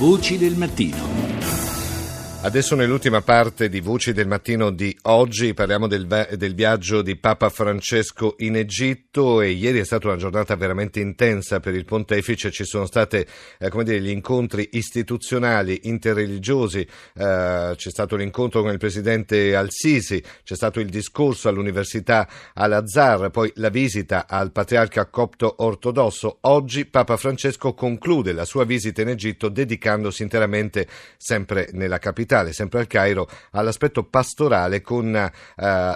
Voci del mattino. Adesso nell'ultima parte di Voci del mattino di oggi parliamo del, del, viaggio di Papa Francesco in Egitto e ieri è stata una giornata veramente intensa per il pontefice, ci sono stati eh, gli incontri istituzionali, interreligiosi, eh, c'è stato l'incontro con il presidente Al-Sisi, c'è stato il discorso all'università Al-Azhar, poi la visita al patriarca copto ortodosso. Oggi Papa Francesco conclude la sua visita in Egitto dedicandosi interamente sempre nella capitale capitale, sempre al Cairo, all'aspetto pastorale con eh,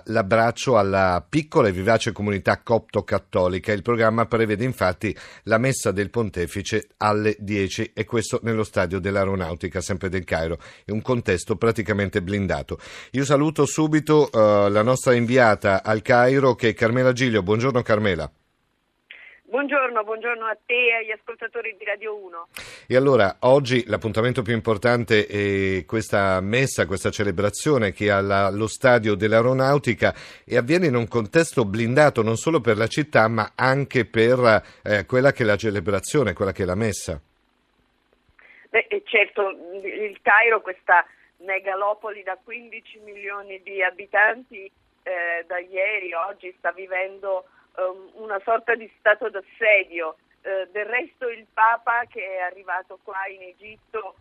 l'abbraccio alla piccola e vivace comunità copto-cattolica. Il programma prevede infatti la messa del pontefice alle 10 e questo nello stadio dell'aeronautica, sempre del Cairo, in un contesto praticamente blindato. Io saluto subito eh, la nostra inviata al Cairo che è Carmela Giglio. Buongiorno Carmela. Buongiorno, buongiorno a te e agli ascoltatori di Radio 1. E allora, oggi l'appuntamento più importante è questa messa, questa celebrazione che ha allo stadio dell'aeronautica e avviene in un contesto blindato non solo per la città ma anche per eh, quella che è la celebrazione, quella che è la messa. Beh, eh, certo, il Cairo, questa megalopoli da 15 milioni di abitanti, eh, da ieri, oggi sta vivendo una sorta di stato d'assedio. Uh, del resto il Papa che è arrivato qua in Egitto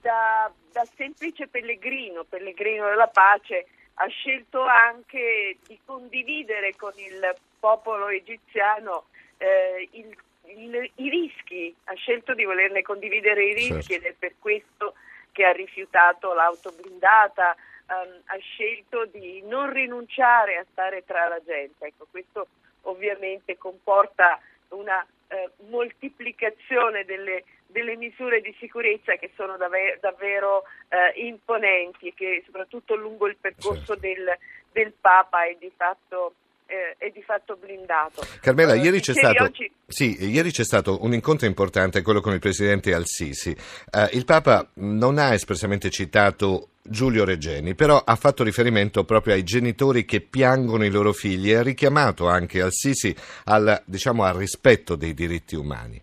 da, da semplice pellegrino, pellegrino della pace, ha scelto anche di condividere con il popolo egiziano eh, il, il, i rischi, ha scelto di volerne condividere i rischi certo. ed è per questo che ha rifiutato l'auto blindata, um, ha scelto di non rinunciare a stare tra la gente. Ecco, questo ovviamente comporta una eh, moltiplicazione delle, delle, misure di sicurezza che sono davvero, davvero eh, imponenti e che soprattutto lungo il percorso certo. del, del, Papa è di fatto eh, è di fatto blindato. Carmela, uh, ieri, c'è stato, oggi... sì, ieri c'è stato un incontro importante, quello con il presidente Al-Sisi. Uh, il Papa non ha espressamente citato Giulio Regeni, però ha fatto riferimento proprio ai genitori che piangono i loro figli e ha richiamato anche al Sisi al, diciamo, al rispetto dei diritti umani.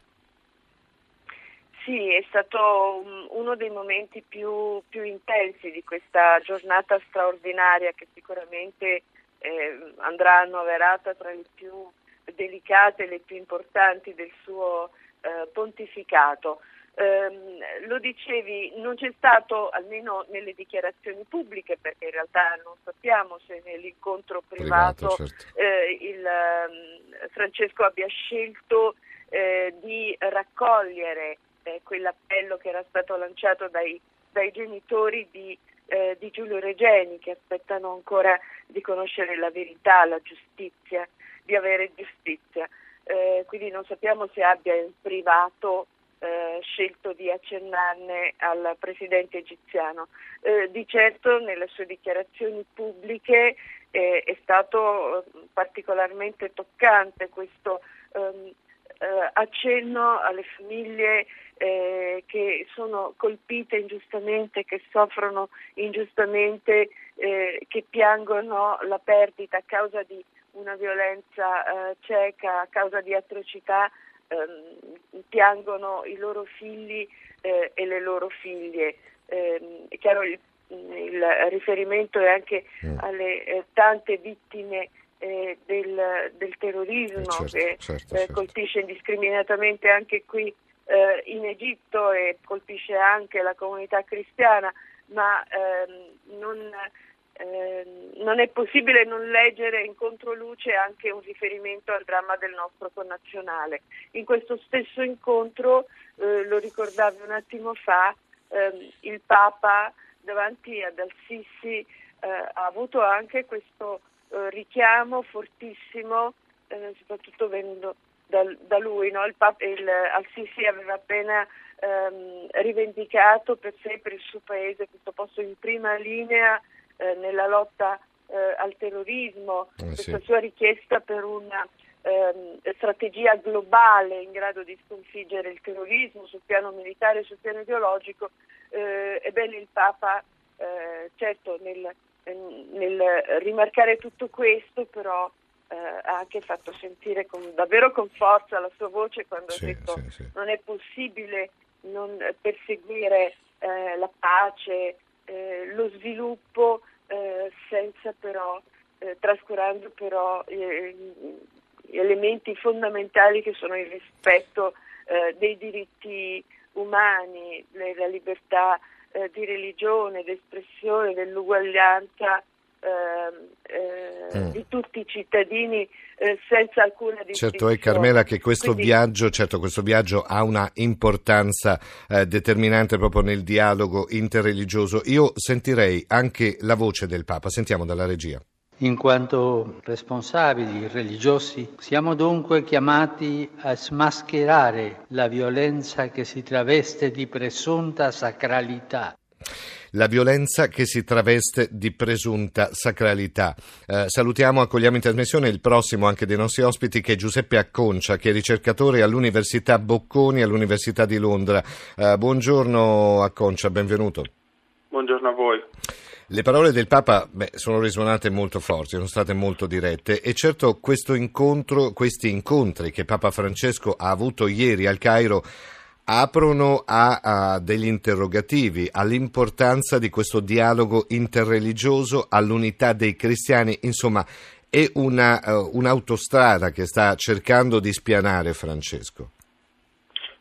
Sì, è stato uno dei momenti più, più intensi di questa giornata straordinaria che sicuramente eh, andrà annoverata tra le più delicate e le più importanti del suo eh, pontificato. Eh, lo dicevi, non c'è stato, almeno nelle dichiarazioni pubbliche, perché in realtà non sappiamo se nell'incontro privato, privato certo. eh, il, eh, Francesco abbia scelto eh, di raccogliere eh, quell'appello che era stato lanciato dai, dai genitori di, eh, di Giulio Regeni, che aspettano ancora di conoscere la verità, la giustizia, di avere giustizia. quindi non sappiamo se abbia in privato eh, scelto di accennarne al presidente egiziano. Eh, di certo nelle sue dichiarazioni pubbliche eh, è stato eh, particolarmente toccante questo ehm, eh, accenno alle famiglie che sono colpite ingiustamente, che soffrono ingiustamente, che piangono la perdita a causa di una violenza cieca, a causa di atrocità ehm, piangono i loro figli eh, e le loro figlie. Eh, è chiaro il, il, riferimento è anche mm. alle eh, tante vittime eh, del, del, terrorismo eh, certo, che certo, eh, certo. colpisce indiscriminatamente anche qui in Egitto e colpisce anche la comunità cristiana, ma ehm, non Ehm, non è possibile non leggere in controluce anche un riferimento al dramma del nostro connazionale. In questo stesso incontro, eh, lo ricordavi un attimo fa, ehm, il Papa davanti ad Al-Sisi eh, ha avuto anche questo eh, richiamo fortissimo, eh, soprattutto venendo da, da lui. No? Il Papa, il, Al-Sisi aveva appena ehm, rivendicato per sé per il suo paese questo posto in prima linea eh, nella lotta eh, al terrorismo, eh, questa sì. sua richiesta per una ehm, strategia globale in grado di sconfiggere il terrorismo sul piano militare e sul piano ideologico, eh, ebbene il Papa, eh, certo nel, nel, rimarcare tutto questo però eh, ha anche fatto sentire con, davvero con forza la sua voce quando sì, ha detto sì, non è possibile non perseguire eh, la pace, eh, lo sviluppo eh, senza però, eh, trascurando però gli elementi fondamentali che sono il rispetto dei diritti umani, la libertà di religione, d'espressione, dell'uguaglianza eh, mm. di tutti i cittadini eh, senza alcuna distinzione. Certo, è Carmela che questo Quindi... viaggio, certo, questo viaggio ha una importanza eh, determinante proprio nel dialogo interreligioso. Io sentirei anche la voce del Papa, sentiamo dalla regia. In quanto responsabili religiosi siamo dunque chiamati a smascherare la violenza che si traveste di presunta sacralità la violenza che si traveste di presunta sacralità. Eh, salutiamo, accogliamo in trasmissione il prossimo anche dei nostri ospiti che è Giuseppe Acconcia, che è ricercatore all'Università Bocconi all'Università di Londra. Eh, buongiorno Acconcia, benvenuto. Buongiorno a voi. Le parole del Papa beh, sono risuonate molto forti, sono state molto dirette e certo incontro, questi incontri che Papa Francesco ha avuto ieri al Cairo aprono a, a, degli interrogativi all'importanza di questo dialogo interreligioso, all'unità dei cristiani, insomma è una, uh, un'autostrada che sta cercando di spianare Francesco.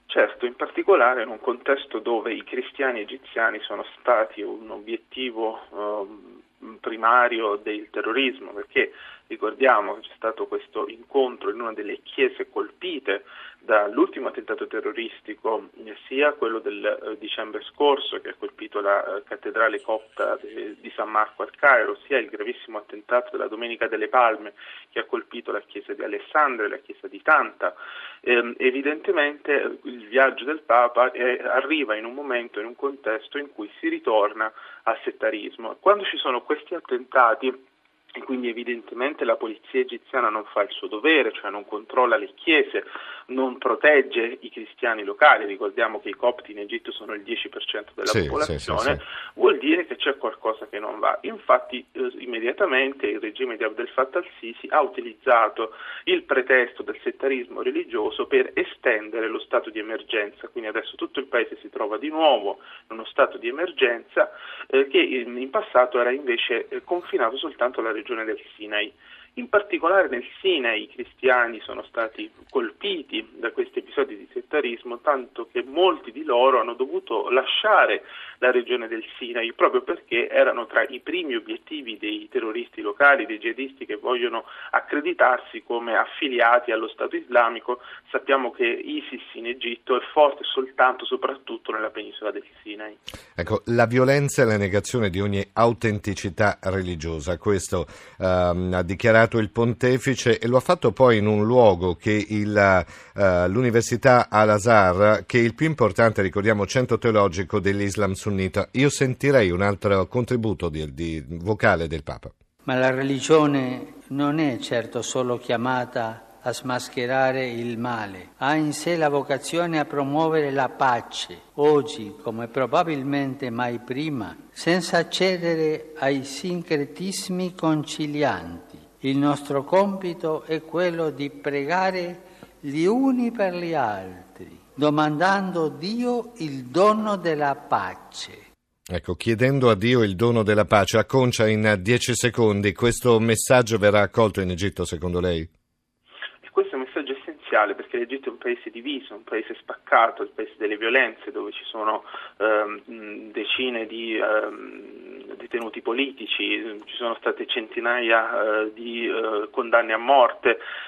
Certo, in particolare in un contesto dove i cristiani egiziani sono stati un obiettivo uh, primario del terrorismo, perché ricordiamo che c'è stato questo incontro in una delle chiese colpite dall'ultimo attentato terroristico, sia quello del eh, dicembre scorso che ha colpito la eh, cattedrale copta di San Marco al Cairo, sia il gravissimo attentato della Domenica delle Palme che ha colpito la chiesa di Alessandria e la chiesa di Tanta. Eh, evidentemente il viaggio del Papa eh, arriva in un momento, in un contesto in cui si ritorna al settarismo. Quando ci sono questi attentati e quindi evidentemente la polizia egiziana non fa il suo dovere, cioè non controlla le chiese, non protegge i cristiani locali, ricordiamo che i copti in Egitto sono il 10% della sì, popolazione, sì, sì, vuol dire che c'è qualcosa che non va. Infatti eh, immediatamente il regime di Abdel Fattah al-Sisi ha utilizzato il pretesto del settarismo religioso per estendere lo stato di emergenza, quindi adesso tutto il paese si trova di nuovo in uno stato di emergenza eh, che in, in, passato era invece eh, confinato soltanto alla regione regione del Sinai. In particolare nel Sinai i cristiani sono stati colpiti da questi episodi di settarismo, tanto che molti di loro hanno dovuto lasciare la regione del Sinai proprio perché erano tra i primi obiettivi dei terroristi locali, dei jihadisti che vogliono accreditarsi come affiliati allo Stato islamico. Sappiamo che ISIS in Egitto è forte soltanto soprattutto nella penisola del Sinai. Ecco, la violenza e la negazione di ogni autenticità religiosa, questo ehm, ha dichiarato nominato il pontefice e lo ha fatto poi in un luogo che il, uh, l'Università Al-Azhar, che è il più importante, ricordiamo, centro teologico dell'Islam sunnita. Io sentirei un altro contributo di, di vocale del Papa. Ma la religione non è certo solo chiamata a smascherare il male, ha in sé la vocazione a promuovere la pace, oggi come probabilmente mai prima, senza cedere ai sincretismi concilianti il nostro compito è quello di pregare gli uni per gli altri, domandando a Dio il dono della pace. Ecco, chiedendo a Dio il dono della pace, acconcia in dieci secondi, questo messaggio verrà accolto in Egitto secondo lei? Questo è un messaggio essenziale perché l'Egitto è un paese diviso, un paese spaccato, il paese delle violenze dove ci sono ehm, decine di ehm, detenuti politici, ci sono state centinaia eh, di eh, condanne a morte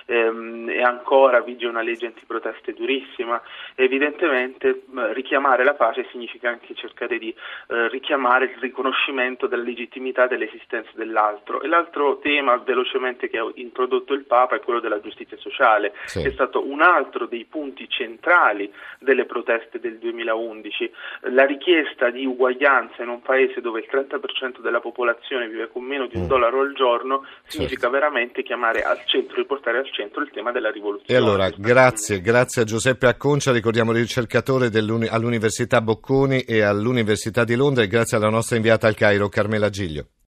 ehm, e ancora vige una legge antiproteste durissima. Evidentemente richiamare la pace significa anche cercare di eh, richiamare il riconoscimento della legittimità dell'esistenza dell'altro. E l'altro tema velocemente che ha introdotto il Papa è quello della giustizia sociale, sì. che è stato un altro dei punti centrali delle proteste del 2011. La richiesta di uguaglianza in un paese dove il 30% della popolazione vive con meno di un mm. dollaro al giorno, significa certo. veramente chiamare al centro, riportare al centro il tema della rivoluzione. E allora, grazie, grazie a Giuseppe Acconcia, ricordiamo ricercatore all'Università Bocconi e all'Università di Londra e grazie alla nostra inviata al Cairo, Carmela Giglio.